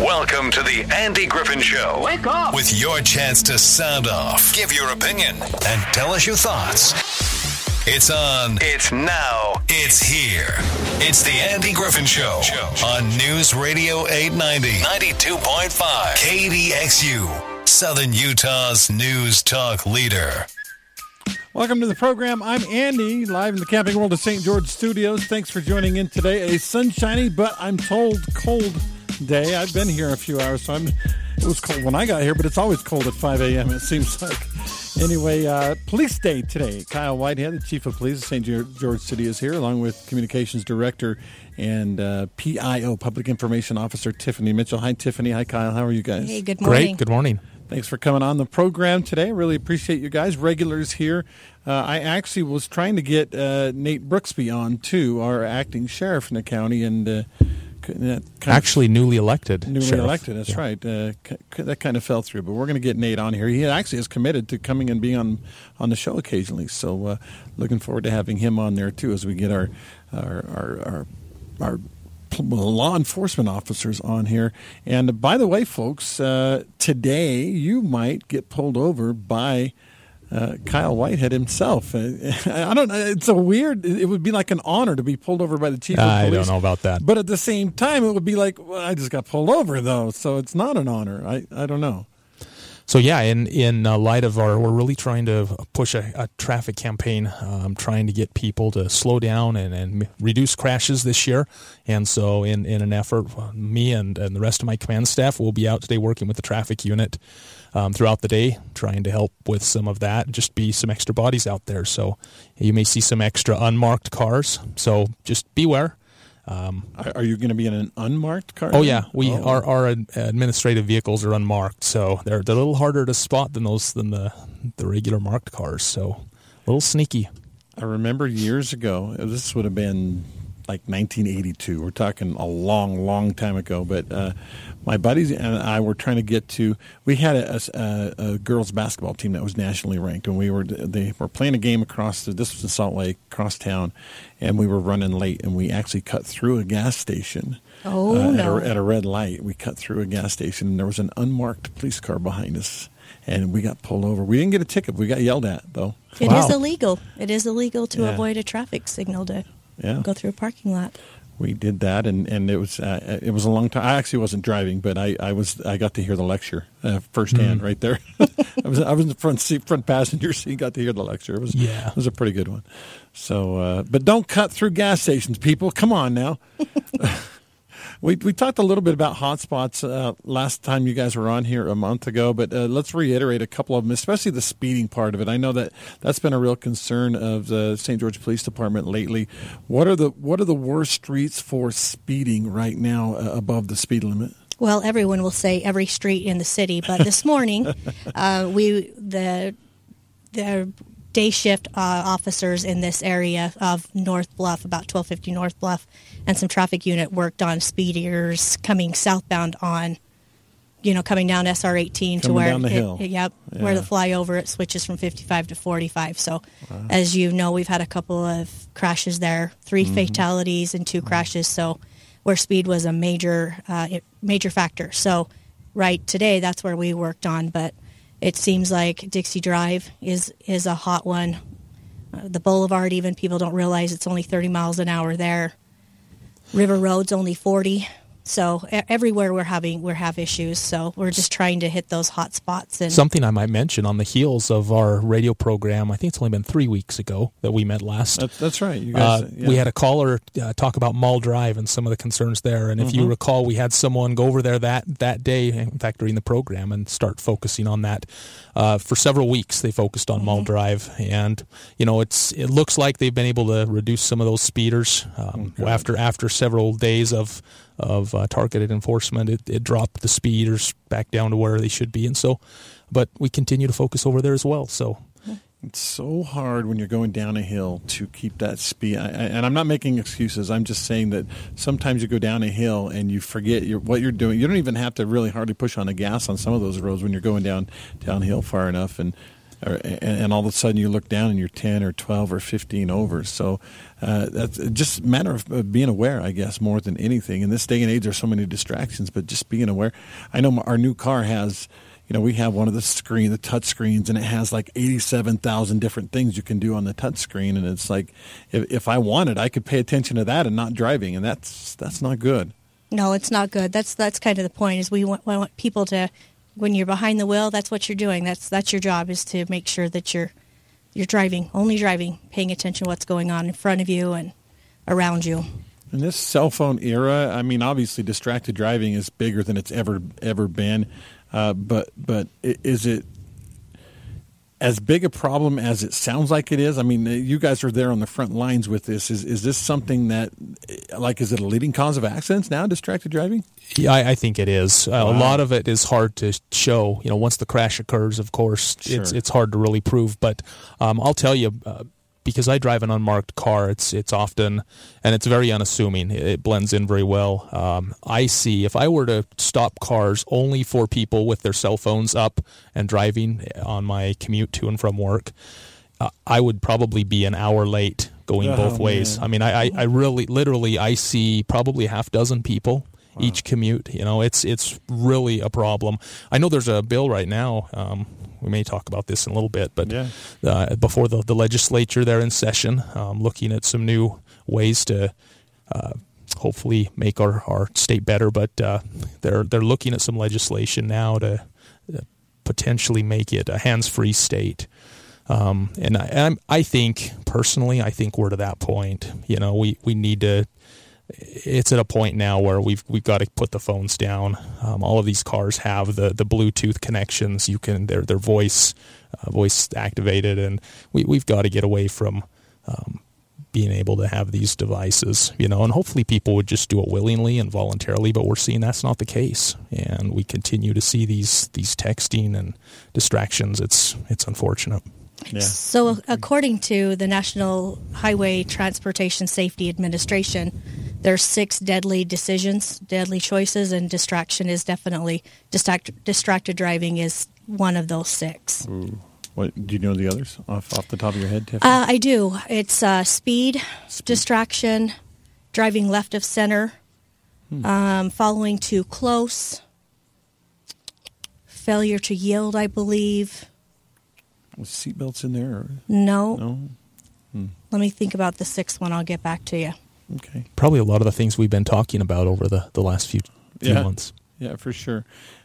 Welcome to the Andy Griffin Show. Wake up! With your chance to sound off, give your opinion, and tell us your thoughts. It's on. It's now. It's here. It's the Andy Griffin Show on News Radio 890, 92.5, KDXU, Southern Utah's news talk leader. Welcome to the program. I'm Andy, live in the Camping World of St. George Studios. Thanks for joining in today. A sunshiny, but I'm told cold day. I've been here a few hours, so I'm. It was cold when I got here, but it's always cold at 5 a.m. It seems like. Anyway, uh, Police Day today. Kyle Whitehead, the Chief of Police of St. George City, is here, along with Communications Director and uh, PIO, Public Information Officer Tiffany Mitchell. Hi, Tiffany. Hi, Kyle. How are you guys? Hey, good morning. Great. Good morning. Thanks for coming on the program today. Really appreciate you guys, regulars here. Uh, I actually was trying to get uh, Nate Brooksby on too, our acting sheriff in the county, and uh, actually newly elected. Newly sheriff. elected. That's yeah. right. Uh, c- that kind of fell through, but we're going to get Nate on here. He actually is committed to coming and being on on the show occasionally. So uh, looking forward to having him on there too as we get our our our, our, our law enforcement officers on here. And by the way, folks, uh, today you might get pulled over by uh, Kyle Whitehead himself. Uh, I don't. It's a weird. It would be like an honor to be pulled over by the chief. of police. I don't know about that. But at the same time, it would be like well, I just got pulled over though, so it's not an honor. I I don't know. So yeah, in in uh, light of our, we're really trying to push a, a traffic campaign, um, trying to get people to slow down and, and reduce crashes this year. And so, in, in an effort, me and, and the rest of my command staff will be out today working with the traffic unit um, throughout the day, trying to help with some of that. Just be some extra bodies out there. So you may see some extra unmarked cars. So just beware. Um, are you going to be in an unmarked car? Oh yeah, we oh. our our administrative vehicles are unmarked, so they're they're a little harder to spot than those than the the regular marked cars. So a little sneaky. I remember years ago. This would have been like 1982. We're talking a long, long time ago. But uh, my buddies and I were trying to get to. We had a, a, a, girls basketball team that was nationally ranked, and we were they were playing a game across. The, this was in Salt Lake, across town, and we were running late, and we actually cut through a gas station. Oh uh, no! At a, at a red light, we cut through a gas station, and there was an unmarked police car behind us and we got pulled over. We didn't get a ticket. We got yelled at though. It wow. is illegal. It is illegal to yeah. avoid a traffic signal to yeah. go through a parking lot. We did that, and, and it was uh, it was a long time. I actually wasn't driving, but I, I was I got to hear the lecture uh, firsthand mm. right there. I was I was in the front seat, front passenger seat, got to hear the lecture. It was yeah, it was a pretty good one. So, uh, but don't cut through gas stations, people. Come on now. We, we talked a little bit about hotspots uh, last time you guys were on here a month ago, but uh, let's reiterate a couple of them, especially the speeding part of it. I know that that's been a real concern of the St. George Police Department lately. What are the what are the worst streets for speeding right now uh, above the speed limit? Well, everyone will say every street in the city, but this morning, uh, we the the day shift uh, officers in this area of North Bluff, about 1250 North Bluff, and some traffic unit worked on speeders coming southbound on, you know, coming down SR 18 to where, it, yep, yeah. where the flyover it switches from 55 to 45. So, wow. as you know, we've had a couple of crashes there, 3 mm-hmm. fatalities and 2 mm-hmm. crashes. So, where speed was a major uh, major factor. So, right today, that's where we worked on, but it seems like Dixie Drive is is a hot one. Uh, the Boulevard, even people don't realize it's only 30 miles an hour there. River Road's only 40. So everywhere we're having we have issues. So we're just trying to hit those hot spots. And something I might mention on the heels of our radio program. I think it's only been three weeks ago that we met last. That's, that's right. You guys, uh, yeah. We had a caller uh, talk about Mall Drive and some of the concerns there. And if mm-hmm. you recall, we had someone go over there that that day. In fact, during the program, and start focusing on that. Uh, for several weeks, they focused on mm-hmm. Mall Drive, and you know, it's it looks like they've been able to reduce some of those speeders um, okay. after after several days of of uh, targeted enforcement. It, it dropped the speeders back down to where they should be, and so, but we continue to focus over there as well. So it's so hard when you're going down a hill to keep that speed. I, I, and I'm not making excuses. I'm just saying that sometimes you go down a hill and you forget your, what you're doing. You don't even have to really hardly push on the gas on some of those roads when you're going down downhill far enough. And or, and, all of a sudden you look down and you're 10 or 12 or 15 over. So uh, that's just a matter of being aware, I guess, more than anything. In this day and age, there's so many distractions, but just being aware. I know our new car has you know, we have one of the screen, the touch screens, and it has like 87,000 different things you can do on the touch screen. And it's like, if, if I wanted, I could pay attention to that and not driving. And that's, that's not good. No, it's not good. That's, that's kind of the point is we want, we want people to, when you're behind the wheel, that's what you're doing. That's, that's your job is to make sure that you're, you're driving, only driving, paying attention to what's going on in front of you and around you. In this cell phone era, I mean, obviously distracted driving is bigger than it's ever, ever been. Uh, but but is it as big a problem as it sounds like it is? I mean, you guys are there on the front lines with this. Is is this something that, like, is it a leading cause of accidents now? Distracted driving? Yeah, I, I think it is. Uh, wow. A lot of it is hard to show. You know, once the crash occurs, of course, sure. it's it's hard to really prove. But um, I'll tell you. Uh, because I drive an unmarked car, it's it's often and it's very unassuming. It blends in very well. Um, I see if I were to stop cars only for people with their cell phones up and driving on my commute to and from work, uh, I would probably be an hour late going oh, both ways. Man. I mean, I, I, I really, literally, I see probably a half dozen people Wow. each commute. You know, it's it's really a problem. I know there's a bill right now. Um, we may talk about this in a little bit, but yeah. uh, before the, the legislature, they're in session, um, looking at some new ways to uh, hopefully make our, our state better. But uh, they're they're looking at some legislation now to uh, potentially make it a hands-free state. Um, and I, I think personally, I think we're to that point. You know, we, we need to it's at a point now where we've we've got to put the phones down. Um, all of these cars have the, the Bluetooth connections. You can they're they're voice uh, voice activated, and we we've got to get away from um, being able to have these devices. You know, and hopefully people would just do it willingly and voluntarily. But we're seeing that's not the case, and we continue to see these these texting and distractions. It's it's unfortunate. Yeah. So, according to the National Highway Transportation Safety Administration, there's six deadly decisions, deadly choices, and distraction is definitely distract, distracted driving is one of those six. Ooh. What do you know the others off off the top of your head, Tiffany? Uh, I do. It's uh, speed, speed, distraction, driving left of center, hmm. um, following too close, failure to yield. I believe. Was seatbelts in there? Or? No. No. Hmm. Let me think about the sixth one. I'll get back to you. Okay. Probably a lot of the things we've been talking about over the, the last few, few yeah. months. Yeah, for sure.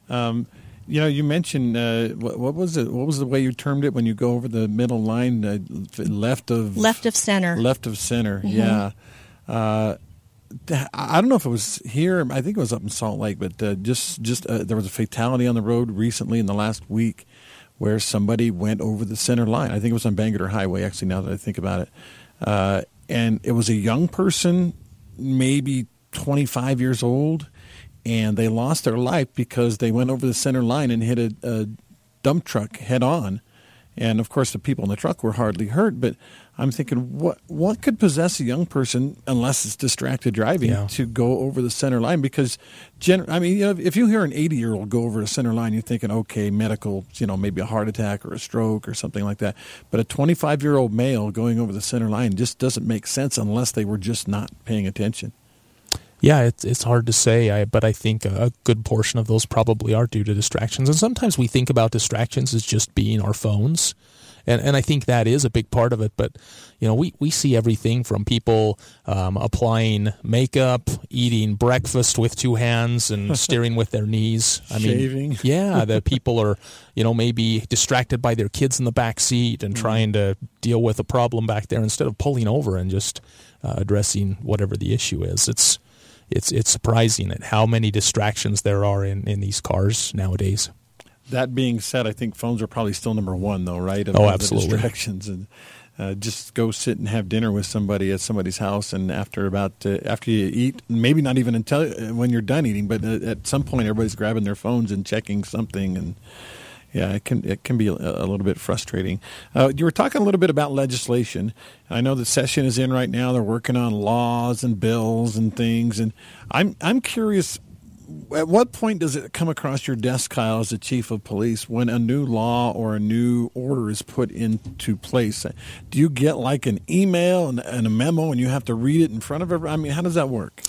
Um, you know, you mentioned uh, what, what, was it? What was the way you termed it when you go over the middle line, uh, left of left of center? Left of center. Mm-hmm. Yeah. Uh, I don't know if it was here. I think it was up in Salt Lake, but uh, just just uh, there was a fatality on the road recently in the last week where somebody went over the center line. I think it was on Bangerter Highway. Actually, now that I think about it, uh, and it was a young person, maybe 25 years old, and they lost their life because they went over the center line and hit a, a dump truck head on. And of course, the people in the truck were hardly hurt, but I'm thinking, what what could possess a young person, unless it's distracted driving, yeah. to go over the center line? Because, gen- I mean, you know, if you hear an 80 year old go over a center line, you're thinking, okay, medical, you know, maybe a heart attack or a stroke or something like that. But a 25 year old male going over the center line just doesn't make sense unless they were just not paying attention. Yeah, it's it's hard to say, I, but I think a good portion of those probably are due to distractions. And sometimes we think about distractions as just being our phones and and I think that is a big part of it. But you know, we we see everything from people um, applying makeup, eating breakfast with two hands, and steering with their knees. I Shaving. mean, yeah, the people are you know maybe distracted by their kids in the back seat and mm. trying to deal with a problem back there instead of pulling over and just uh, addressing whatever the issue is. It's it's it's surprising at how many distractions there are in, in these cars nowadays. That being said, I think phones are probably still number one, though, right? Of, oh, absolutely. distractions and uh, just go sit and have dinner with somebody at somebody's house, and after about uh, after you eat, maybe not even until uh, when you're done eating, but uh, at some point, everybody's grabbing their phones and checking something, and yeah, it can it can be a, a little bit frustrating. Uh, you were talking a little bit about legislation. I know the session is in right now; they're working on laws and bills and things, and I'm I'm curious at what point does it come across your desk, Kyle, as the chief of police, when a new law or a new order is put into place? Do you get like an email and, and a memo, and you have to read it in front of everyone? I mean, how does that work?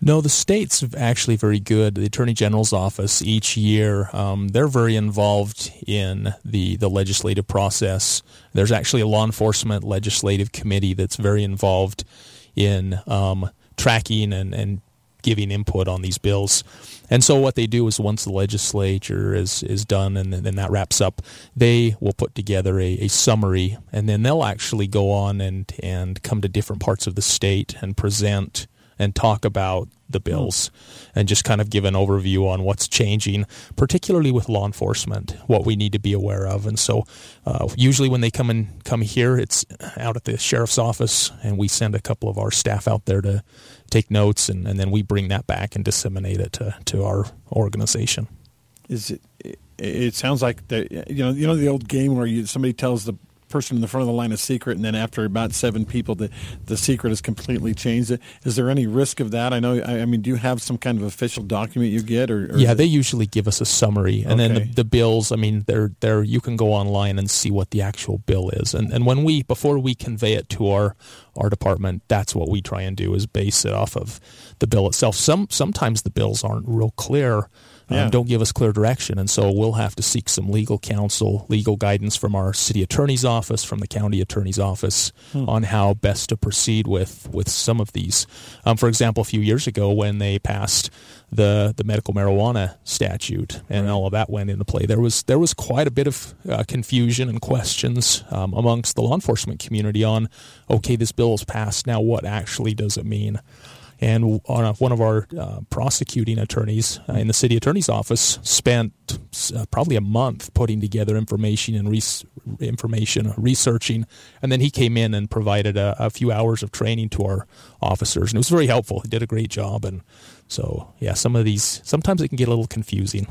No, the state's actually very good. The Attorney General's office each year, um, they're very involved in the, the legislative process. There's actually a law enforcement legislative committee that's very involved in um, tracking and, and giving input on these bills. And so what they do is once the legislature is, is done and then that wraps up, they will put together a, a summary and then they'll actually go on and, and come to different parts of the state and present and talk about the bills and just kind of give an overview on what's changing, particularly with law enforcement, what we need to be aware of. And so, uh, usually when they come and come here, it's out at the sheriff's office, and we send a couple of our staff out there to take notes, and, and then we bring that back and disseminate it to, to our organization. Is it? It sounds like the you know you know the old game where you somebody tells the person in the front of the line a secret, and then after about seven people, the the secret is completely changed. Is there any risk of that? I know. I, I mean, do you have some kind of official document you get, or, or yeah, they usually give us a summary, and okay. then the, the, bills. I mean, they're they're you can go online and see what the actual bill is, and and when we before we convey it to our our department, that's what we try and do is base it off of the bill itself. Some sometimes the bills aren't real clear um, yeah. don't give us clear direction. And so we'll have to seek some legal counsel, legal guidance from our city attorney's office, from the county attorney's office hmm. on how best to proceed with, with some of these. Um, for example, a few years ago when they passed the, the medical marijuana statute and right. all of that went into play, there was, there was quite a bit of uh, confusion and questions um, amongst the law enforcement community on, okay, this bill is passed, now what actually does it mean? And one of our uh, prosecuting attorneys uh, in the city attorney's office spent uh, probably a month putting together information and res- information researching, and then he came in and provided a, a, few hours of training to our officers, and it was very helpful. He did a great job, and so yeah, some of these sometimes it can get a little confusing.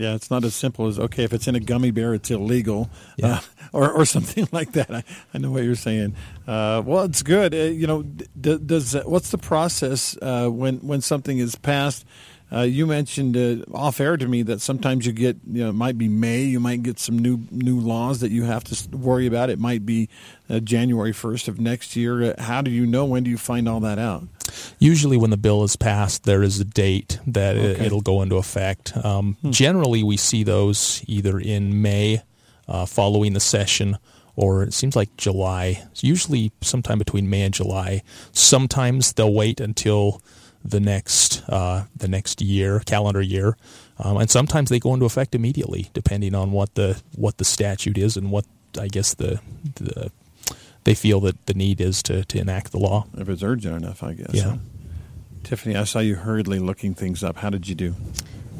Yeah, it's not as simple as okay, if it's in a gummy bear, it's illegal, yeah. uh, or or something like that. I, I know what you're saying. Uh, well, it's good. Uh, you know, d- does what's the process uh, when when something is passed? Uh, you mentioned uh, off air to me that sometimes you get, you know, it might be May, you might get some new new laws that you have to worry about. It might be uh, January 1st of next year. Uh, how do you know? When do you find all that out? Usually, when the bill is passed, there is a date that okay. it, will go into effect. Um, hmm. Generally, we see those either in May uh, following the session or it seems like July. It's usually sometime between May and July. Sometimes they'll wait until the next uh, the next year, calendar year, um, and sometimes they go into effect immediately, depending on what the what the statute is and what I guess the the they feel that the need is to, to enact the law. If it's urgent enough, I guess. Yeah. Huh? Tiffany, I saw you hurriedly looking things up. How did you do?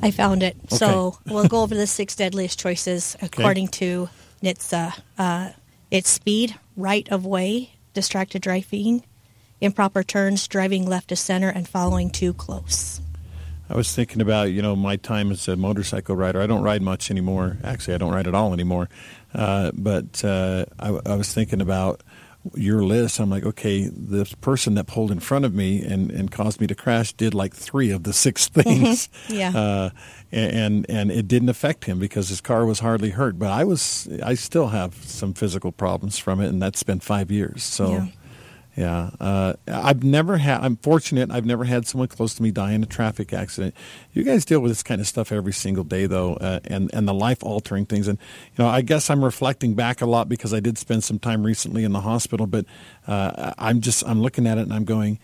I found it. Okay. So we'll go over the six deadliest choices according okay. to NHTSA. Uh, it's speed, right of way, distracted driving, improper turns, driving left to center, and following too close. I was thinking about, you know, my time as a motorcycle rider. I don't ride much anymore. Actually, I don't ride at all anymore. Uh, but uh, I, I, was thinking about your list. I'm like, okay, this person that pulled in front of me and, and caused me to crash did like three of the six things. yeah. Uh, and and it didn't affect him because his car was hardly hurt. But I was, I still have some physical problems from it, and that's been five years. So. Yeah. Yeah, uh, I've never had. I'm fortunate. I've never had someone close to me die in a traffic accident. You guys deal with this kind of stuff every single day, though, uh, and and the life altering things. And you know, I guess I'm reflecting back a lot because I did spend some time recently in the hospital. But uh, I'm just I'm looking at it and I'm going,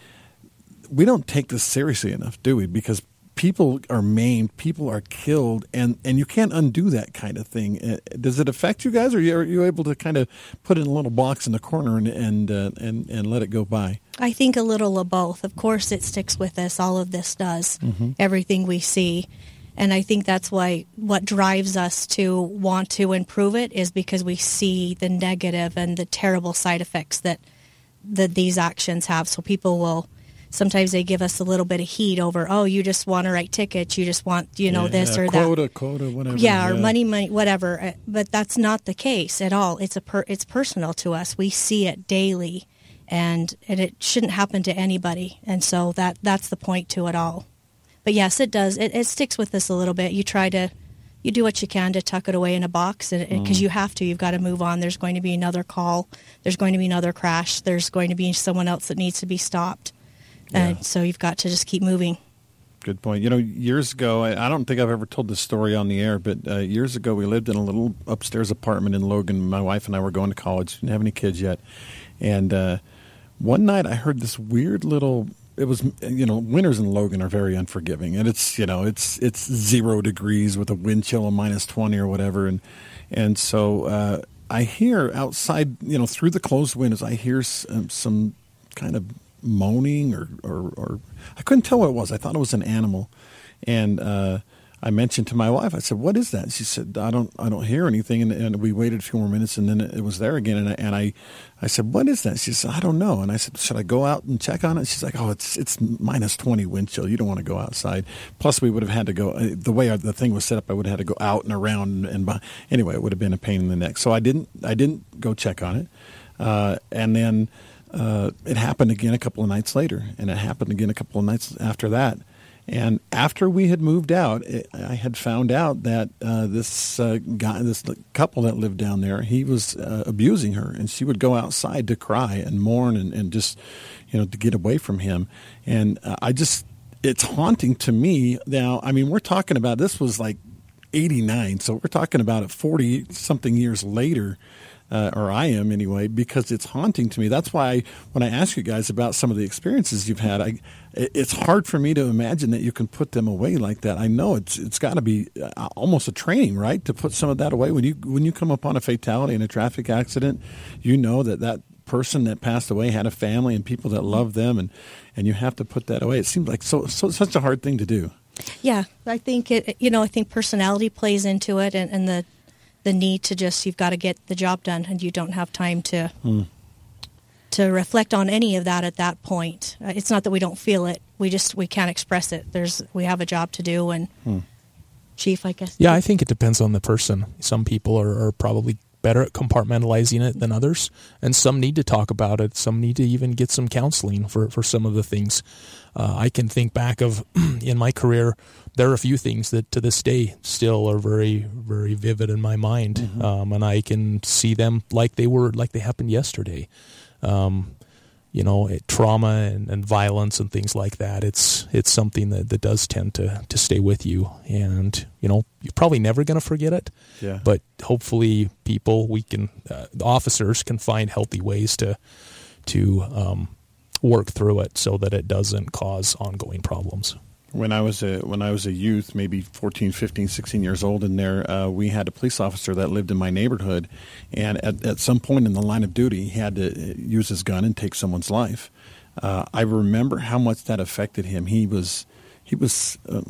we don't take this seriously enough, do we? Because people are maimed, people are killed, and, and you can't undo that kind of thing. Uh, does it affect you guys, or are you able to kind of put it in a little box in the corner and and uh, and, and let it go by? I think a little of both. Of course, it sticks with us. All of this does. Mm-hmm. Everything we see. And I think that's why what drives us to want to improve it is because we see the negative and the terrible side effects that that these actions have. So people will sometimes they give us a little bit of heat over, oh, you just want to write tickets, you just want, you know, yeah, this or quota, that. Quota, quota, whatever. Yeah, or money, money, whatever. Uh, but that's not the case at all. It's a per, it's personal to us. We see it daily, and, and it shouldn't happen to anybody. And so that that's the point to it all. but yes, it does. It, it sticks with us a little bit. You try to, you do what you can to tuck it away in a box, and because mm. you have to, you've got to move on. There's going to be another call. There's going to be another crash. There's going to be someone else that needs to be stopped, yeah. and so you've got to just keep moving. Good point. You know, years ago, I, I don't think I've ever told this story on the air, but uh, years ago, we lived in a little upstairs apartment in Logan. My wife and I were going to college, didn't have any kids yet, and uh, one night I heard this weird little it was you know winters in Logan are very unforgiving, and it's you know it's it's zero degrees with a wind chill of minus twenty or whatever, and and so uh, I hear outside you know through the closed windows I hear some, some kind of moaning or, or, or I couldn't tell what it was. I thought it was an animal, and uh, I mentioned to my wife, I said, "What is that?" She said, "I don't, I don't hear anything." And, and we waited a few more minutes, and then it, was there again. And I, and I, I said, "What is that?" She said, "I don't know." And I said, "Should I go out and check on it?" She's like, "Oh, it's it's minus twenty wind chill. You don't want to go outside. Plus, we would have had to go uh, the way the thing was set up. I would have had to go out and around and, and anyway, it would have been a pain in the neck. So I didn't, I didn't go check on it. Uh, and then uh, it happened again a couple of nights later, and it happened again a couple of nights after that. And after we had moved out, it, I had found out that uh, this uh, guy, this couple that lived down there, he was uh, abusing her, and she would go outside to cry and mourn and, and just, you know, to get away from him. And uh, I just, it's haunting to me now. I mean, we're talking about this was like 89, so we're talking about it 40 something years later uh, or I am anyway, because it's haunting to me. That's why when I ask you guys about some of the experiences you've had, I, it's hard for me to imagine that you can put them away like that. I know it's it's got to be uh, almost a training, right, to put some of that away. When you when you come upon a fatality in a traffic accident, you know that that person that passed away had a family and people that loved them, and and you have to put that away. It seems like so, so such a hard thing to do. Yeah, I think it. You know, I think personality plays into it, and, and the the need to just you've got to get the job done and you don't have time to mm. to reflect on any of that at that point uh, it's not that we don't feel it we just we can't express it there's we have a job to do and mm. chief i guess yeah i think it depends on the person some people are, are probably better at compartmentalizing it than others and some need to talk about it some need to even get some counseling for, for some of the things uh, i can think back of in my career there are a few things that to this day still are very, very vivid in my mind, mm-hmm. um, and I can see them like they were, like they happened yesterday. Um, you know, it, trauma and, and, violence and things like that. It's it's something that, that does tend to to stay with you, and you know, you're probably never going to forget it. Yeah. But hopefully, people we can, uh, officers can find healthy ways to to um, work through it so that it doesn't cause ongoing problems when I was a when I was a youth, maybe 14, 15, 16 years old, in there, uh, we had a police officer that lived in my neighborhood, and at, at some point in the line of duty, he had to uh, use his gun and take someone's life. Uh, I remember how much that affected him. He was he was. Uh,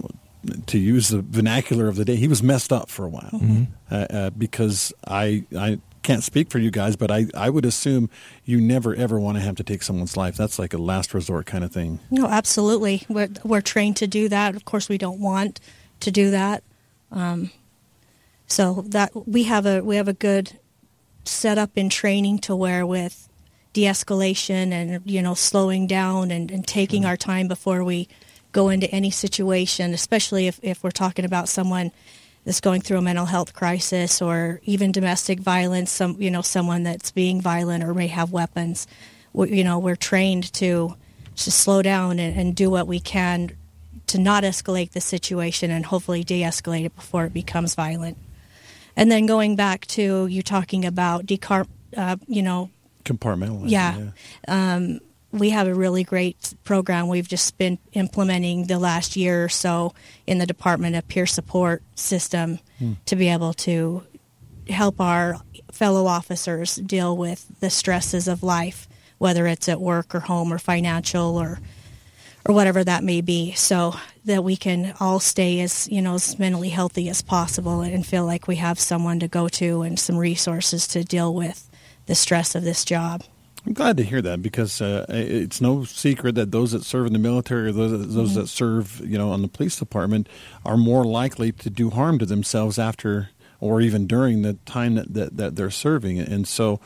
to use the vernacular of the day, he was messed up for a while mm-hmm. Uh, uh, because I, I can't speak for you guys, but I, I would assume you never ever want to have to take someone's life. That's like a last resort kind of thing. No, absolutely. We're, we're trained to do that. Of course, we don't want to do that. Um, so that we have a we have a good setup in training to where with de-escalation and you know slowing down and, and taking mm-hmm. our time before we go into any situation, especially if, if we're talking about someone that's going through a mental health crisis or even domestic violence, some you know someone that's being violent or may have weapons. We, you know, we're trained to to slow down and, and do what we can to not escalate the situation and hopefully de-escalate it before it becomes violent. And then going back to you talking about decar, uh, you know, compartmentalizing. Yeah. yeah. Um, we have a really great program we've just been implementing the last year or so in the department of peer support system mm. to be able to help our fellow officers deal with the stresses of life whether it's at work or home or financial or or whatever that may be so that we can all stay as you know as mentally healthy as possible and feel like we have someone to go to and some resources to deal with the stress of this job I'm glad to hear that because uh, it's no secret that those that serve in the military or those, those mm-hmm. that serve, you know, on the police department are more likely to do harm to themselves after or even during the time that, that, that they're serving. And so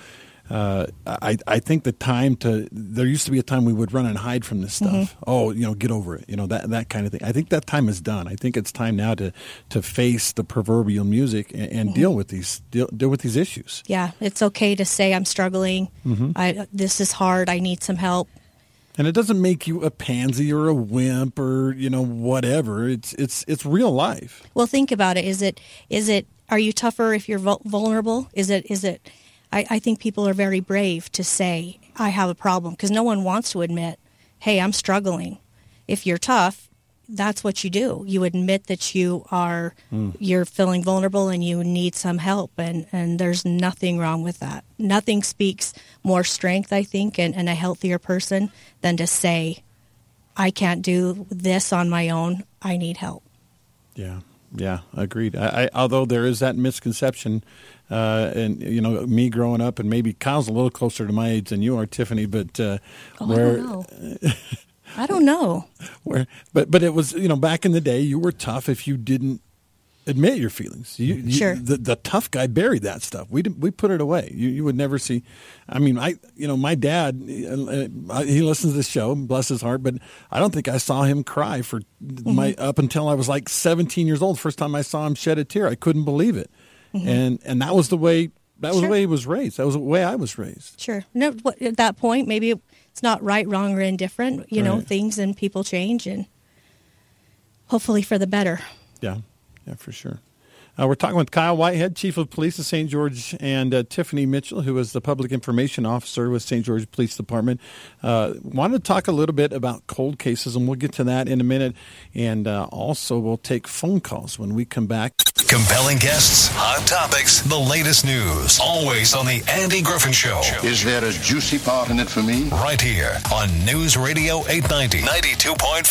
uh, I I think the time to there used to be a time we would run and hide from this stuff. Mm-hmm. Oh, you know, get over it. You know that that kind of thing. I think that time is done. I think it's time now to to face the proverbial music and, and Mm-hmm. deal with these deal, deal with these issues. Yeah, it's okay to say I'm struggling. Mm-hmm. I this is hard. I need some help. And it doesn't make you a pansy or a wimp or you know whatever. It's it's it's real life. Well, think about it. Is it is it are you tougher if you're vulnerable? Is it is it I, I think people are very brave to say I have a problem because no one wants to admit, "Hey, I'm struggling." If you're tough, that's what you do. You admit that you are hmm. you're feeling vulnerable and you need some help and and there's nothing wrong with that. Nothing speaks more strength, I think, and, and a healthier person than to say, I can't do this on my own. I need help. Yeah, yeah, agreed. I, I, although there is that misconception, uh, and you know, me growing up, and maybe Kyle's a little closer to my age than you are, Tiffany, but uh, Oh, where, I don't know. I don't know. where, but but it was you know back in the day, you were tough if you didn't admit your feelings. You, you- Sure. the the tough guy buried that stuff. We didn't, we put it away. You you would never see. I mean, I you know my dad, uh, he listens to this show, bless his heart, but I don't think I saw him cry for my Mm-hmm. up until I was like 17 years old. First time I saw him shed a tear, I couldn't believe it, and and that was the way. That was Mm-hmm. Sure. the way he was raised. That was the way I was raised. Sure. No, what- at that point, maybe it's not right, wrong, or indifferent. You know, things and people change, and hopefully for the better. Yeah, yeah, for sure. Uh, we're talking with Kyle Whitehead, Chief of Police of St. George, and uh, Tiffany Mitchell, who is the Public Information Officer with St. George Police Department. Uh, wanted to talk a little bit about cold cases, and we'll get to that in a minute. And uh, also, we'll take phone calls when we come back. Compelling guests, hot topics, the latest news. Always on the Andy Griffin Show. Is there a juicy part in it for me? Right here on News Radio 890, 92.5,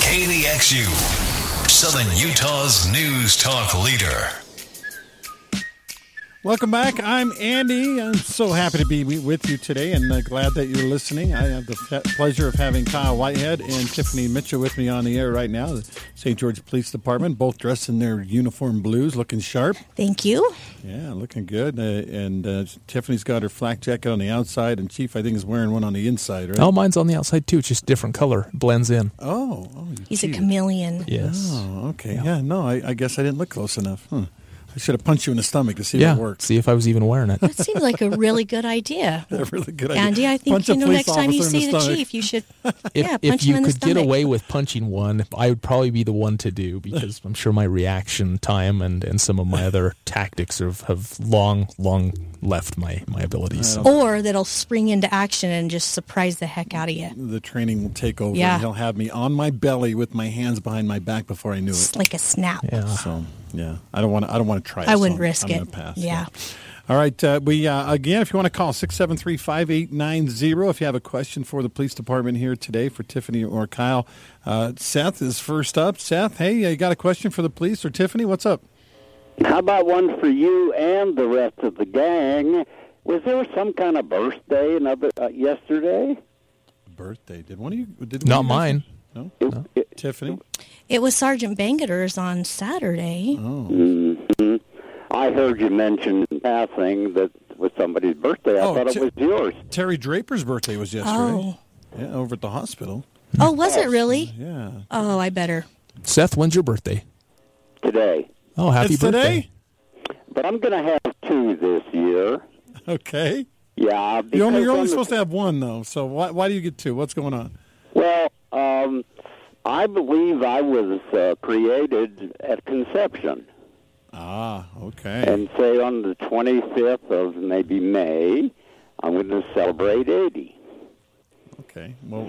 KDXU. Southern Utah's news talk leader. Welcome back. I'm Andy. I'm so happy to be with you today and uh, glad that you're listening. I have the fe- pleasure of having Kyle Whitehead and Tiffany Mitchell with me on the air right now, the St. George Police Department, both dressed in their uniform blues, looking sharp. Thank you. Yeah, looking good. Uh, and uh, Tiffany's got her flak jacket on the outside, and Chief, I think, is wearing one on the inside, right? Oh, mine's on the outside too. It's just different color. Blends in. oh, oh He's a gee. chameleon. Yes. Oh, okay. Yeah, no, I, I guess I didn't look close enough. Hmm. I should have punched you in the stomach to see yeah. if it worked. See if I was even wearing it. That seems like a really good idea. A really good idea. Andy, I think Punch you know next time you see the, stomach. chief, you should If, yeah if punch you him in the could get away with punching one, I would probably be the one to do because I'm sure my reaction time and, and some of my other tactics have, have long, long left my, my abilities. So. or that'll spring into action and just surprise the heck out of you. The training will take over. Yeah. And he'll have me on my belly with my hands behind my back before I knew It's it. like a snap. Yeah. So yeah, I don't want to. I don't want to try. It, I wouldn't I'm- risk I'm it. pass. Yeah. All right. Uh, we uh, again, if you want to call 673-5890, if you have a question for the police department here today for Tiffany or Kyle, uh, Seth is first up. Seth, hey, you got a question for the police or Tiffany? What's up? How about one for you and the rest of the gang? Was there some kind of birthday another uh, yesterday? Birthday? Did one of you? Did Not one of mine. No. It- it- Tiffany. It was Sergeant Bangerter's on Saturday. Oh. Mm-hmm. I heard you mention in passing that it was somebody's birthday. I Oh, thought it Ti- was yours. Terry Draper's birthday was yesterday. Oh. Yeah, over at the hospital. Oh, was it really? Yeah. Oh, I better. Seth, when's your birthday? today. Oh, happy it's birthday. today. But I'm going to have two this year. Okay. Yeah, because You only, you're only I'm- supposed to have one though. So why why do you get two? What's going on? Well, um, I believe I was uh, created at conception. Ah, okay. And say on the 25th of maybe May, I'm going to celebrate 80. Okay. Well,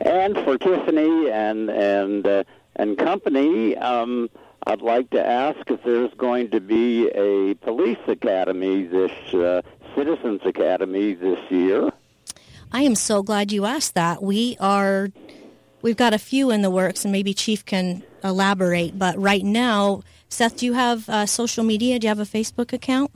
And for Tiffany and and uh, and company, um, I'd like to ask if there's going to be a police academy this uh, citizens academy this year. I am so glad you asked that. We are, we've got a few in the works, and maybe Chief can elaborate. But right now, Seth, do you have uh, social media? Do you have a Facebook account?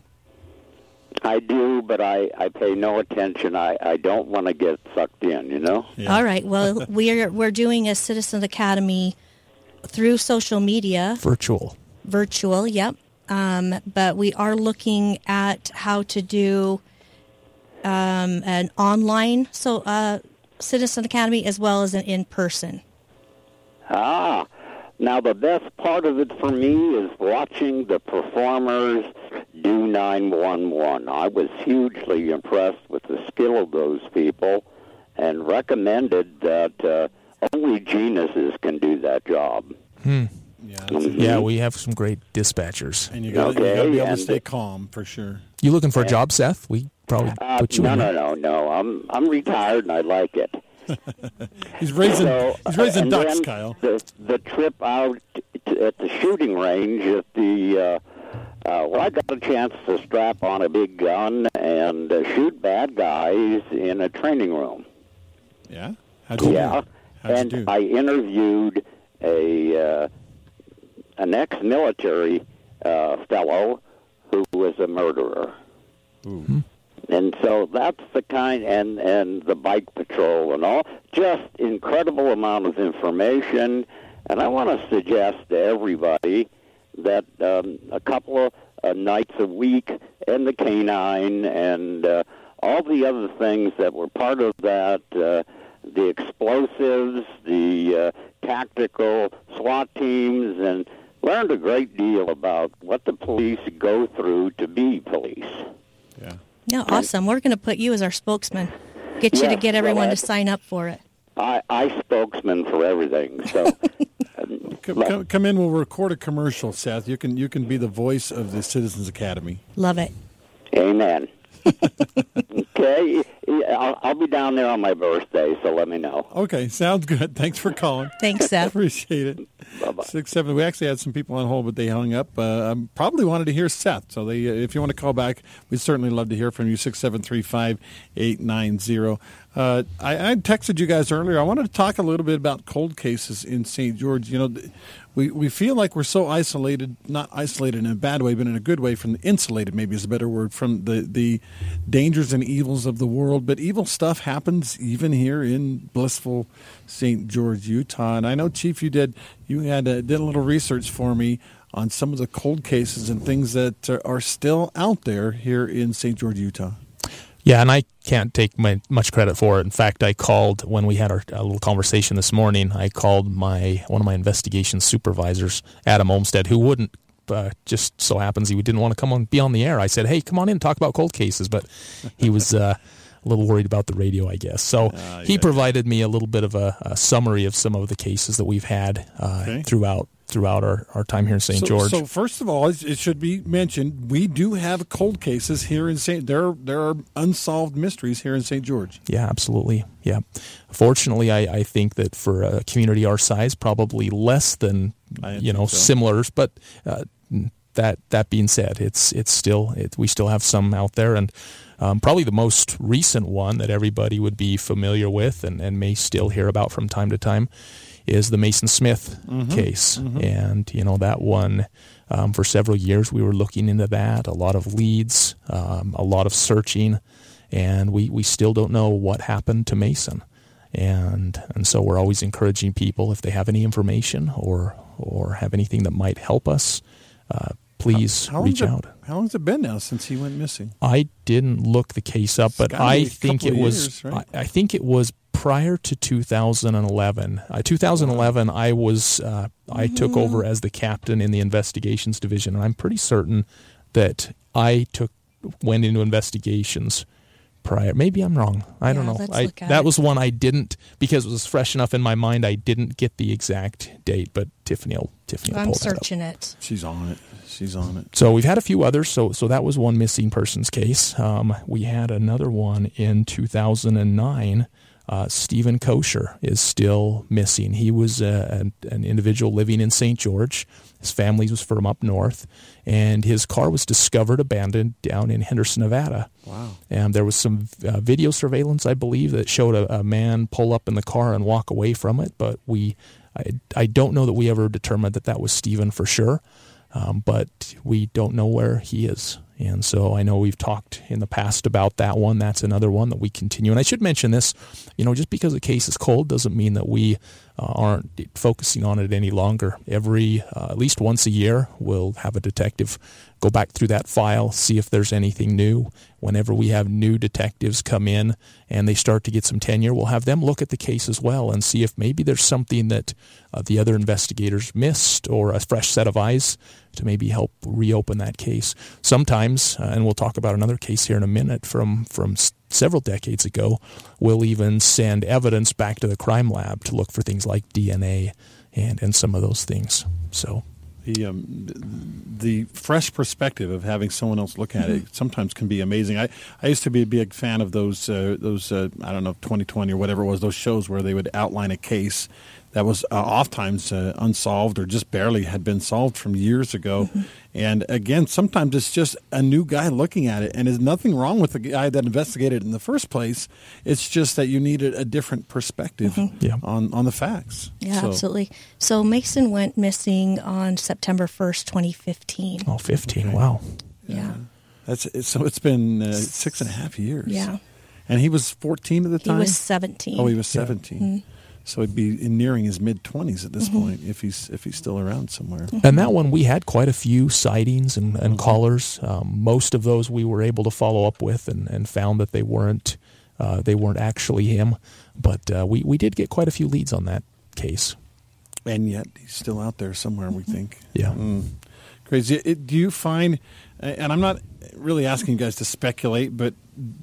I do, but I, I pay no attention. I, I don't want to get sucked in, you know? yeah. All right. Well, we're we're doing a Citizen Academy through social media, Virtual. virtual. Yep. Um, but we are looking at how to do um, an online so uh, Citizen Academy as well as an in person. Ah, now the best part of it for me is watching the performers do 911. I was hugely impressed with the skill of those people and recommended that uh, only geniuses can do that job. Hmm. Yeah, Mhm. Yeah, we have some great dispatchers. and you got to be able to stay calm for sure. You looking for a job, Seth? We probably Uh, put you no, no, no, no. I'm I'm retired and I like it. He's raising So, he's raising and ducks, Kyle. The the trip out t- at the shooting range at the uh, uh, well, I got a chance to strap on a big gun and uh, shoot bad guys in a training room. Yeah, how'd you yeah, do? How'd and you do? I interviewed a uh, an ex-military uh, fellow who was a murderer. Ooh. And so that's the kind, and and the bike patrol and all, just incredible amount of information. And I want to suggest to everybody that um, a couple of uh, nights a week, and the canine, and uh, all the other things that were part of that, uh, the explosives, the uh, tactical SWAT teams, and learned a great deal about what the police go through to be police. Yeah. Yeah, awesome. We're going to put you as our spokesman. Get you to get everyone well, to sign up for it. I, I spokesman for everything. So, um, Come, come, come in. We'll record a commercial, Seth. You can you can be the voice of the Citizens Academy. Love it. amen. okay, I'll, I'll be down there on my birthday, so let me know. Okay, sounds good. Thanks for calling. Thanks, Seth. Appreciate it. Bye-bye. Six seven. We actually had some people on hold, but they hung up. Uh, um, probably wanted to hear Seth. So they, uh, if you want to call back, we'd certainly love to hear from you. Six seven three five eight nine zero. Uh, I, I texted you guys earlier. I wanted to talk a little bit about cold cases in St. George. You know, we we feel like we're so isolated, not isolated in a bad way, but in a good way. From the insulated, maybe is a better word, from the the dangers and evils of the world. But evil stuff happens even here in blissful St. George, Utah. And I know, Chief, you did you had uh, did a little research for me on some of the cold cases and things that are, are still out there here in St. George, Utah. Yeah, and I can't take my, much credit for it. In fact, I called when we had our a little conversation this morning. I called my one of my investigation supervisors, Adam Olmstead, who wouldn't. Uh, just so happens he didn't want to come on be on the air. I said, "Hey, come on in, talk about cold cases," but he was uh, a little worried about the radio, I guess. So he yeah. provided me a little bit of a, a summary of some of the cases that we've had uh, Okay. throughout throughout our, our time here in St. So, George. so first of all, it should be mentioned we do have cold cases here in St. There there are unsolved mysteries here in St. George. Yeah, absolutely. Yeah. Fortunately, I, I think that for a community our size, probably less than you know so. similars. But uh, that that being said, it's it's still it, we still have some out there, and um, probably the most recent one that everybody would be familiar with and, and may still hear about from time to time is the Mason Smith Mm-hmm. case, and you know that one. Um, for several years, we were looking into that. A lot of leads, um, a lot of searching, and we, we still don't know what happened to Mason. And and so we're always encouraging people if they have any information or or have anything that might help us, uh, please How reach long's out. It, how long's it been now since he went missing? I didn't look the case up, but I think it was. years, right? I, I think it was prior to 2011. Uh, 2011, I was. Uh, I took over as the captain in the investigations division, and I'm pretty certain that I took went into investigations prior. Maybe I'm wrong. I don't know. let's I, look at that it. was one I didn't because it was fresh enough in my mind. I didn't get the exact date, but Tiffany will Tiffany will I'm pull that up. searching it. She's on it. She's on it. So we've had a few others. So so that was one missing persons case. Um, we had another one in 2009. Uh, Steven Koecher is still missing. He was uh, an, an individual living in St. George. His family was from up north, and his car was discovered abandoned down in Henderson, Nevada. Wow. And there was some uh, video surveillance, I believe, that showed a, a man pull up in the car and walk away from it. But we, I, I don't know that we ever determined that that was Steven for sure. Um, but we don't know where he is. And so I know we've talked in the past about that one. That's another one that we continue. And I should mention this, you know, just because a case is cold doesn't mean that we uh, aren't focusing on it any longer. Every, uh, at least once a year, we'll have a detective go back through that file, see if there's anything new. Whenever we have new detectives come in and they start to get some tenure, we'll have them look at the case as well and see if maybe there's something that uh, the other investigators missed or a fresh set of eyes to maybe help reopen that case. Sometimes, uh, and we'll talk about another case here in a minute from from several decades ago, we'll even send evidence back to the crime lab to look for things like DNA and and some of those things. So the um, the fresh perspective of having someone else look at mm-hmm. it sometimes can be amazing. I, I used to be a big fan of those uh, those uh, I don't know 2020 or whatever it was those shows where they would outline a case that was uh, oftentimes uh, unsolved or just barely had been solved from years ago. Mm-hmm. And again, sometimes it's just a new guy looking at it, and there's nothing wrong with the guy that investigated in the first place. It's just that you needed a different perspective mm-hmm. yeah. on on the facts. Yeah, so. absolutely. So Mason went missing on September 1st, 2015. Oh, 15! Okay. Wow. Yeah. yeah. That's so. It's been uh, six and a half years. Yeah. And he was 14 at the time. He was 17. Oh, he was 17. Yeah. Mm-hmm. So he'd be nearing his mid twenties at this mm-hmm. point if he's if he's still around somewhere. Mm-hmm. And that one we had quite a few sightings and, and mm-hmm. callers. Um, most of those we were able to follow up with and, and found that they weren't uh, they weren't actually him. But uh, we we did get quite a few leads on that case. And yet he's still out there somewhere. We mm-hmm. think. Yeah. Mm. Crazy. It, do you find? And I'm not really asking you guys to speculate, but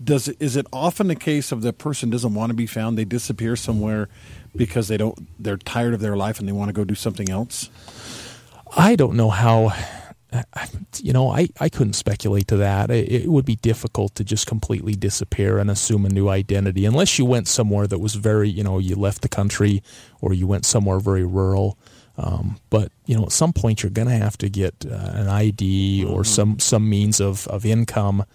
does it, is it often the case of the person doesn't want to be found, they disappear somewhere because they don't they're tired of their life and they want to go do something else? I don't know how you know, I, I couldn't speculate to that. It, it, would be difficult to just completely disappear and assume a new identity unless you went somewhere that was very, you know, you left the country or you went somewhere very rural. Um, but you know, at some point, you're going to have to get uh, an ID or mm-hmm. some some means of of income.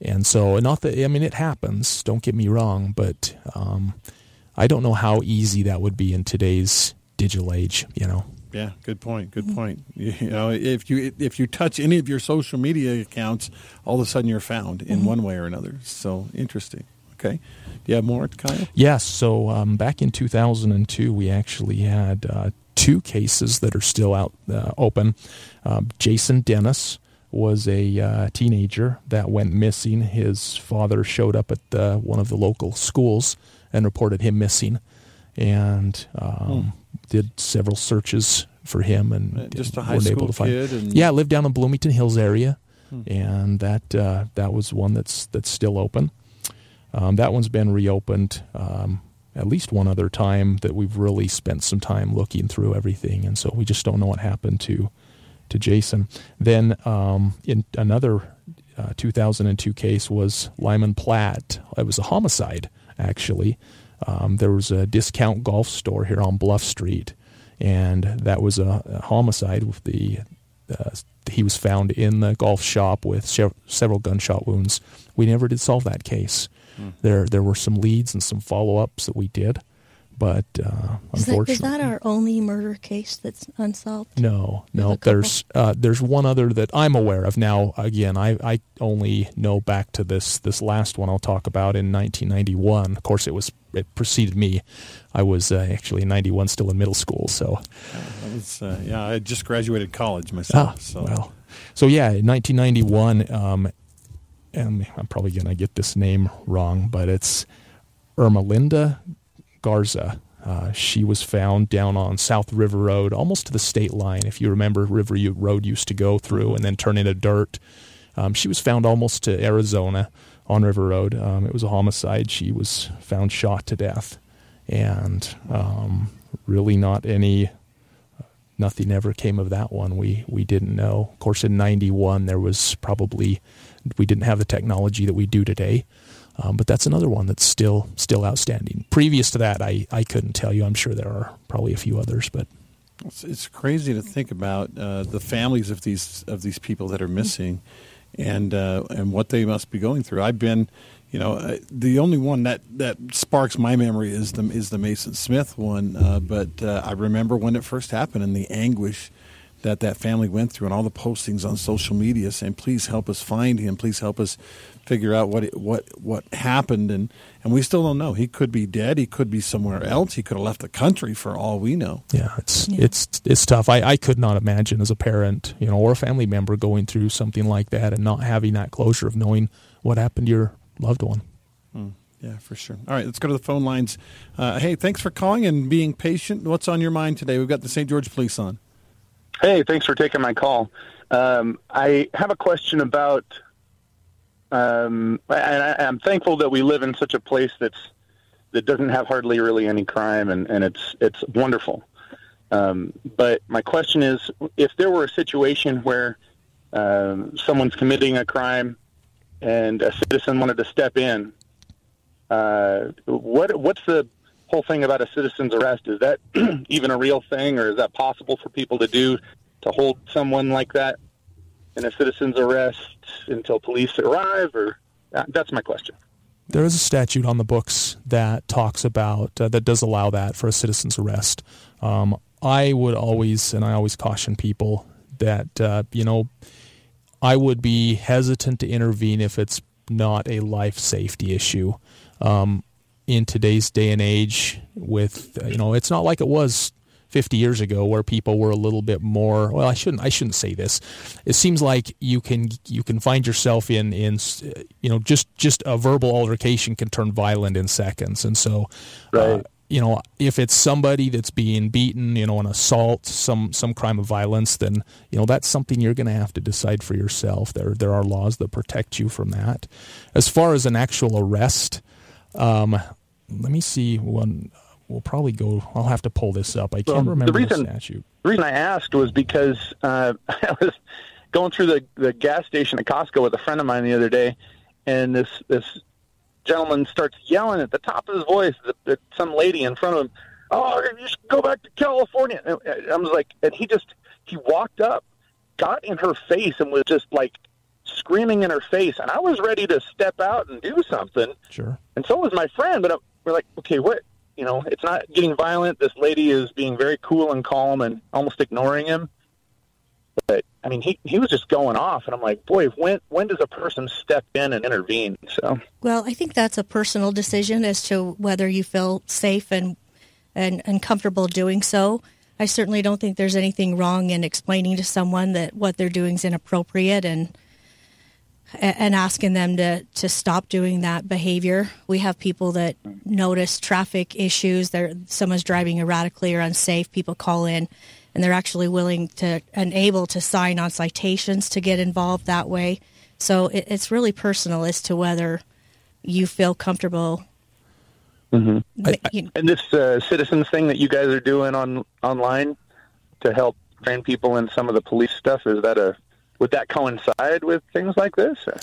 And so, not that I mean, it happens. Don't get me wrong, but um, I don't know how easy that would be in today's digital age. You know. Yeah, good point. Good point. You know, if you if you touch any of your social media accounts, all of a sudden you're found in mm-hmm. one way or another. So interesting. Okay. Do you have more, Kyle? Yes. So um, back in 2002, we actually had uh, two cases that are still out uh, open. Um, Jason Dennis was a uh, teenager that went missing. His father showed up at the, one of the local schools and reported him missing, and um, hmm. did several searches for him and uh, just a high school able to find. kid. And... Yeah, lived down in Bloomington Hills area, hmm. and that uh, that was one that's that's still open. Um, that one's been reopened um, at least one other time that we've really spent some time looking through everything, and so we just don't know what happened to to Jason. Then um, in another uh, 2002 case was Lyman Platt. It was a homicide actually. Um, there was a discount golf store here on Bluff Street, and that was a, a homicide. With the uh, he was found in the golf shop with several gunshot wounds. We never did solve that case. Mm. There there were some leads and some follow ups that we did, but uh, is unfortunately, that, is that our only murder case that's unsolved? No, no. There's uh, there's one other that I'm aware of now. Again, I, I only know back to this this last one I'll talk about in 1991. Of course, it was it preceded me. I was uh, actually in '91, still in middle school. So, was, uh, yeah, I just graduated college myself. Ah, so. well, so yeah, 1991. Um, and I'm probably gonna get this name wrong, but it's Ermelinda Garza. Uh, she was found down on South River Road, almost to the state line. If you remember, River Road used to go through and then turn into dirt. Um, she was found almost to Arizona on River Road. Um, it was a homicide. She was found shot to death, and um, really not any. Nothing ever came of that one. We we didn't know. Of course, in '91 there was probably we didn't have the technology that we do today. Um, but that's another one that's still still outstanding. Previous to that, I, I couldn't tell you. I'm sure there are probably a few others, but it's, it's crazy to think about uh, the families of these of these people that are missing, and uh, and what they must be going through. I've been, you know, the only one that, that sparks my memory is the is the Mason Smith one. Uh, but uh, I remember when it first happened and the anguish that that family went through and all the postings on social media saying, "Please help us find him. Please help us figure out what what what happened." And and we still don't know. He could be dead. He could be somewhere else. He could have left the country for all we know. Yeah, it's yeah. it's it's tough. I, I could not imagine as a parent, you know, or a family member going through something like that and not having that closure of knowing what happened to your loved one. Hmm. Yeah, for sure. All right, let's go to the phone lines. Uh, hey, thanks for calling and being patient. What's on your mind today? We've got the St. George Police on. Hey, thanks for taking my call. Um, I have a question about, um, and I, am thankful that we live in such a place that's that doesn't have hardly really any crime, and, and it's it's wonderful. Um, but my question is, if there were a situation where um, someone's committing a crime and a citizen wanted to step in, uh, what what's the whole thing about a citizen's arrest is that even a real thing, or is that possible for people to do to hold someone like that in a citizen's arrest until police arrive? Or uh, that's my question. There is a statute on the books that talks about uh, that does allow that for a citizen's arrest. Um, I would always, and I always caution people that uh, you know, I would be hesitant to intervene if it's not a life safety issue. Um, in today's day and age with you know it's not like it was 50 years ago where people were a little bit more well I shouldn't I shouldn't say this it seems like you can you can find yourself in in you know just just a verbal altercation can turn violent in seconds and so uh, right. uh, you know if it's somebody that's being beaten you know an assault some some crime of violence then you know that's something you're going to have to decide for yourself there there are laws that protect you from that as far as an actual arrest um, let me see one. We'll probably go. I'll have to pull this up. I can't well, remember the, reason, the statute. The reason I asked was because uh, I was going through the the gas station at Costco with a friend of mine the other day, and this this gentleman starts yelling at the top of his voice at, some lady in front of him. Oh, you should go back to California. And I was like, and he just he walked up, got in her face, and was just like screaming in her face, and I was ready to step out and do something. Sure. And so was my friend, but we're like, okay, what? You know, it's not getting violent. This lady is being very cool and calm and almost ignoring him. But I mean, he he was just going off, and I'm like, boy, when when does a person step in and intervene? So. Well, I think that's a personal decision as to whether you feel safe and and, and comfortable doing so. I certainly don't think there's anything wrong in explaining to someone that what they're doing is inappropriate and and asking them to, to stop doing that behavior. We have people that notice traffic issues. They're, someone's driving erratically or unsafe. People call in and they're actually willing to and able to sign on citations to get involved that way. So it, it's really personal as to whether you feel comfortable. Mm-hmm. But, you know, and this uh, citizens thing that you guys are doing on online to help train people in some of the police stuff is that a would that coincide with things like this? Or?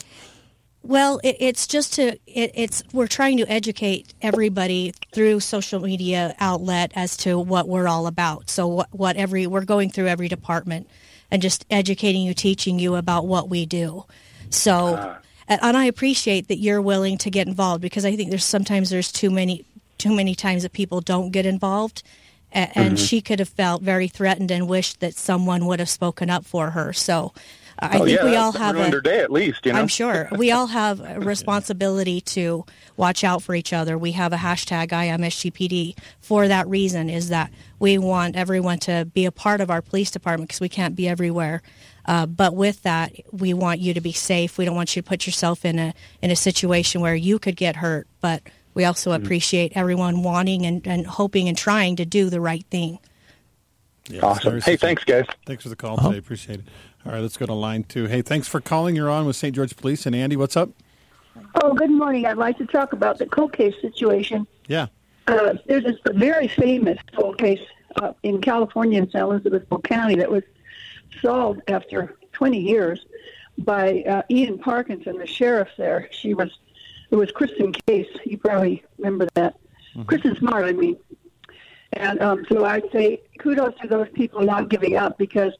Well, it, it's just to it, it's we're trying to educate everybody through social media outlet as to what we're all about. So what, what every we're going through every department and just educating you, teaching you about what we do. So, uh, and I appreciate that you're willing to get involved because I think there's sometimes there's too many too many times that people don't get involved. And, mm-hmm. and she could have felt very threatened and wished that someone would have spoken up for her. So, I oh, think yeah, we all have a day at least. You know? I'm sure we all have a responsibility to watch out for each other. We have a hashtag IMSGPD for that reason. Is that we want everyone to be a part of our police department because we can't be everywhere. Uh, but with that, we want you to be safe. We don't want you to put yourself in a in a situation where you could get hurt. But we also mm-hmm. appreciate everyone wanting and, and hoping and trying to do the right thing. Yeah, awesome. Hey, thanks, guys. Thanks for the call uh-huh. today. Appreciate it. All right, let's go to line two. Hey, thanks for calling. You're on with St. George Police. And Andy, what's up? Oh, good morning. I'd like to talk about the cold case situation. Yeah. Uh, there's a very famous cold case uh, in California in San Luis Obispo County that was solved after 20 years by uh, Ian Parkinson, the sheriff there. She was, it was Kristen Case. You probably remember that. Mm-hmm. Kristen Smart, I mean. And um, so I'd say kudos to those people not giving up because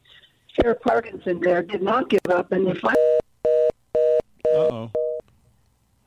Sheriff Parkinson there did not give up, and they finally. Uh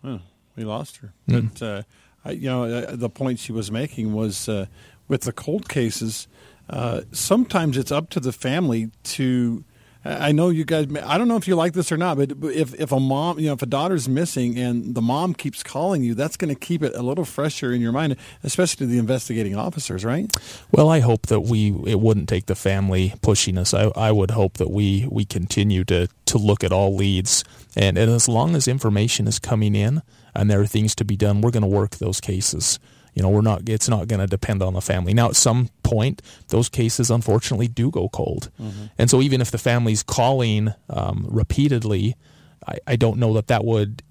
oh. we lost her. Mm. But uh, I, you know, uh, the point she was making was uh, with the cold cases. uh, sometimes it's up to the family to. I know you guys. I don't know if you like this or not, but if if a mom, you know, if a daughter's missing and the mom keeps calling you, that's going to keep it a little fresher in your mind, especially to the investigating officers, right? Well, I hope that we it wouldn't take the family pushing us. I, I would hope that we we continue to to look at all leads, and, and as long as information is coming in and there are things to be done, we're going to work those cases. You know, we're not. It's not going to depend on the family. Now, at some point, those cases unfortunately do go cold, mm-hmm. and so even if the family's calling um, repeatedly, I, I don't know that that would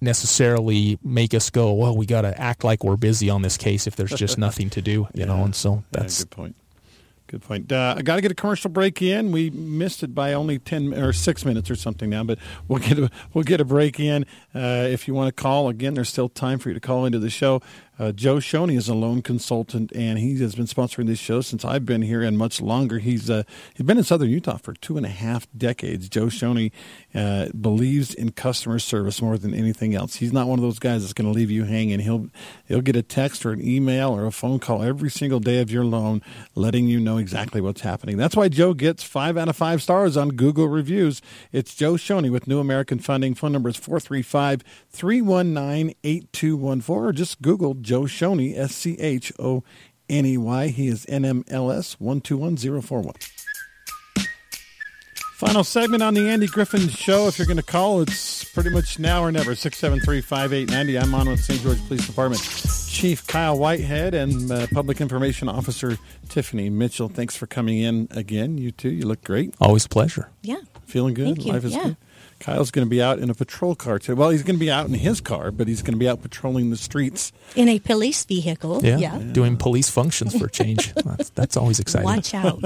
necessarily make us go, well, we got to act like we're busy on this case if there's just nothing to do, you yeah. know. And so that's yeah, good point. Good point. Uh, I got to get a commercial break in. We missed it by only ten or six minutes or something now, but we'll get a we'll get a break in. Uh, if you want to call again, there's still time for you to call into the show. Uh, Joe Schoney is a loan consultant, and he has been sponsoring this show since I've been here and much longer. He's uh, he's been in Southern Utah for two and a half decades. Joe Schoney uh, believes in customer service more than anything else. He's not one of those guys that's going to leave you hanging. He'll he'll get a text or an email or a phone call every single day of your loan, letting you know exactly what's happening. That's why Joe gets five out of five stars on Google reviews. It's Joe Schoney with New American Funding. Phone number is 435 319 8214 or just Google Joe Schoney, S C H O N E Y. He is NMLS 121041. Final segment on the Andy Griffin Show. If you're going to call, it's pretty much now or never. 673 5890. I'm on with St. George Police Department Chief Kyle Whitehead and uh, Public Information Officer Tiffany Mitchell. Thanks for coming in again. You too. You look great. Always a pleasure. Yeah. Feeling good? Thank you. Life is yeah. good. Kyle's going to be out in a patrol car today. Well, he's going to be out in his car, but he's going to be out patrolling the streets in a police vehicle. Yeah, yeah. doing police functions for change. that's, that's, always exciting. Watch out.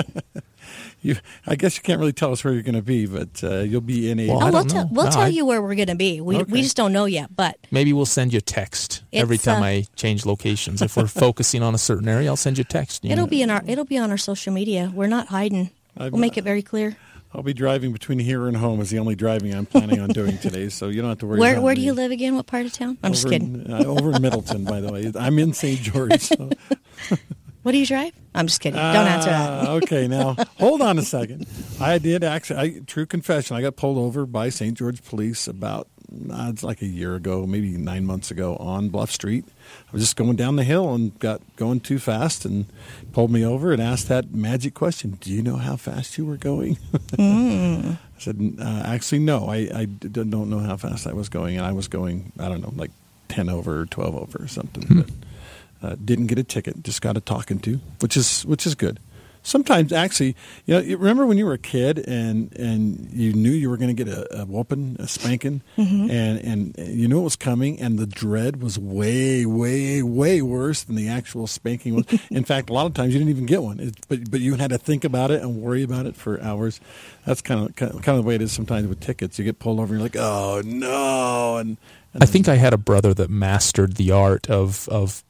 you, I guess you can't really tell us where you're going to be, but uh, you'll be in a. Well, oh, we'll, t- we'll no, tell I, you where we're going to be. We, okay. we just don't know yet, but maybe we'll send you a text every time uh, I change locations. If we're focusing on a certain area, I'll send you a text. It'll know. be in our it'll be on our social media. We're not hiding. I've we'll make it very clear. I'll be driving between here and home is the only driving I'm planning on doing today, so you don't have to worry. Where Where me. do you live again? What part of town? I'm over just kidding. In, uh, over in Middleton, by the way. I'm in St. George. So. what do you drive? I'm just kidding. Don't answer that. Uh, okay, now hold on a second. I did actually. I, true confession. I got pulled over by St. George Police about uh, it's like a year ago, maybe nine months ago, on Bluff Street. I was just going down the hill and got going too fast and pulled me over and asked that magic question Do you know how fast you were going? Mm. I said, uh, Actually, no, I, I don't know how fast I was going. And I was going, I don't know, like 10 over or 12 over or something. Hmm. But, uh, didn't get a ticket, just got a talking to, which is which is good sometimes actually, you know, you remember when you were a kid and and you knew you were going to get a, a whooping, a spanking, mm-hmm. and and you knew it was coming, and the dread was way, way, way worse than the actual spanking was. In fact, a lot of times you didn't even get one, it, but but you had to think about it and worry about it for hours. That's kind of kind of the way it is sometimes with tickets. You get pulled over, and you're like, oh no, and. and I think I had a brother that mastered the art of of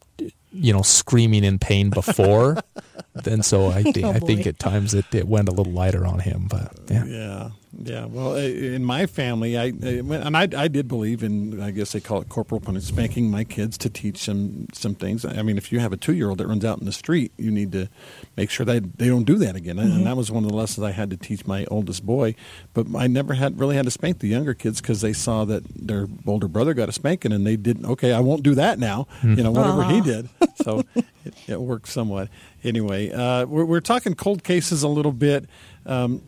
you know screaming in pain before then so i, Oh, I think boy. at times it, it went a little lighter on him but yeah Yeah, yeah. Well, in my family, I and I, I did believe in. I guess they call it corporal punishment, spanking my kids to teach them some things. I mean, if you have a two-year-old that runs out in the street, you need to make sure that they don't do that again. And mm-hmm. that was one of the lessons I had to teach my oldest boy. But I never had really had to spank the younger kids because they saw that their older brother got a spanking, and they didn't. Okay, I won't do that now. You mm-hmm. know, whatever he did. So it, it somewhat. Anyway, uh, we're, we're talking cold cases a little bit. Um,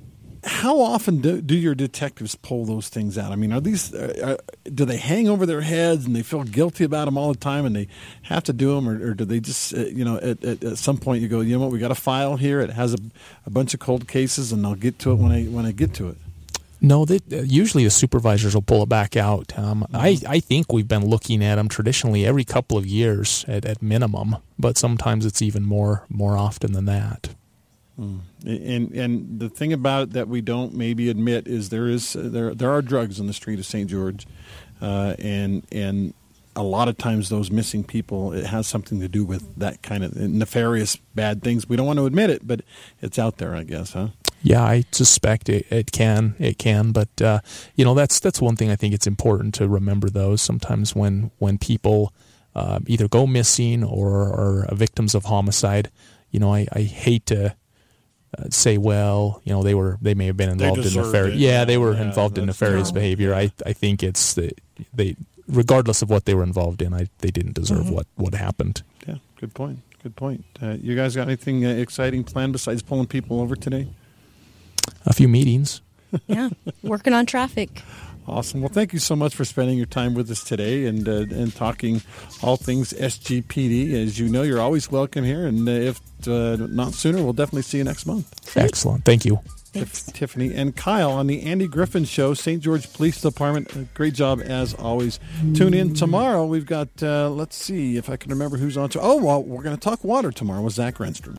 how often do, do your detectives pull those things out? I mean, are these uh, uh, do they hang over their heads and they feel guilty about them all the time and they have to do them, or, or do they just uh, you know at, at, at some point you go, you know what, we got a file here. It has a, a bunch of cold cases, and I'll get to it when I when I get to it. No they, usually the supervisors will pull it back out um, I, I think we've been looking at them traditionally every couple of years at, at minimum but sometimes it's even more more often than that And and the thing about it that we don't maybe admit is there is there there are drugs in the street of St. George, uh, and and a lot of times those missing people it has something to do with that kind of nefarious bad things. We don't want to admit it, but it's out there, I guess, huh? Yeah, I suspect it, it can. It can, but uh, you know that's that's one thing I think it's important to remember. Those sometimes when when people uh, either go missing or are victims of homicide, you know, I, I hate to uh, say, well, you know, they were they may have been involved in nefarious. Yeah, they were Yeah, involved in nefarious No. behavior. I I think it's the they regardless of what they were involved in, I they didn't deserve Mm-hmm. what what happened. Yeah, good point. Good point. Uh, you guys got anything uh, exciting planned besides pulling people over today? A few meetings. Yeah, working on traffic. Awesome. Well, thank you so much for spending your time with us today and uh, and talking all things SGPD. As you know, you're always welcome here, and uh, if uh, not sooner, we'll definitely see you next month. Excellent. Thank you. Thanks. Tiffany and Kyle on the Andy Griffin Show, St. George Police Department. Uh, Great job as always. Tune in tomorrow. We've got, uh, let's see if I can remember who's on. To- oh, well, we're going to talk water tomorrow with Zach Renstrom.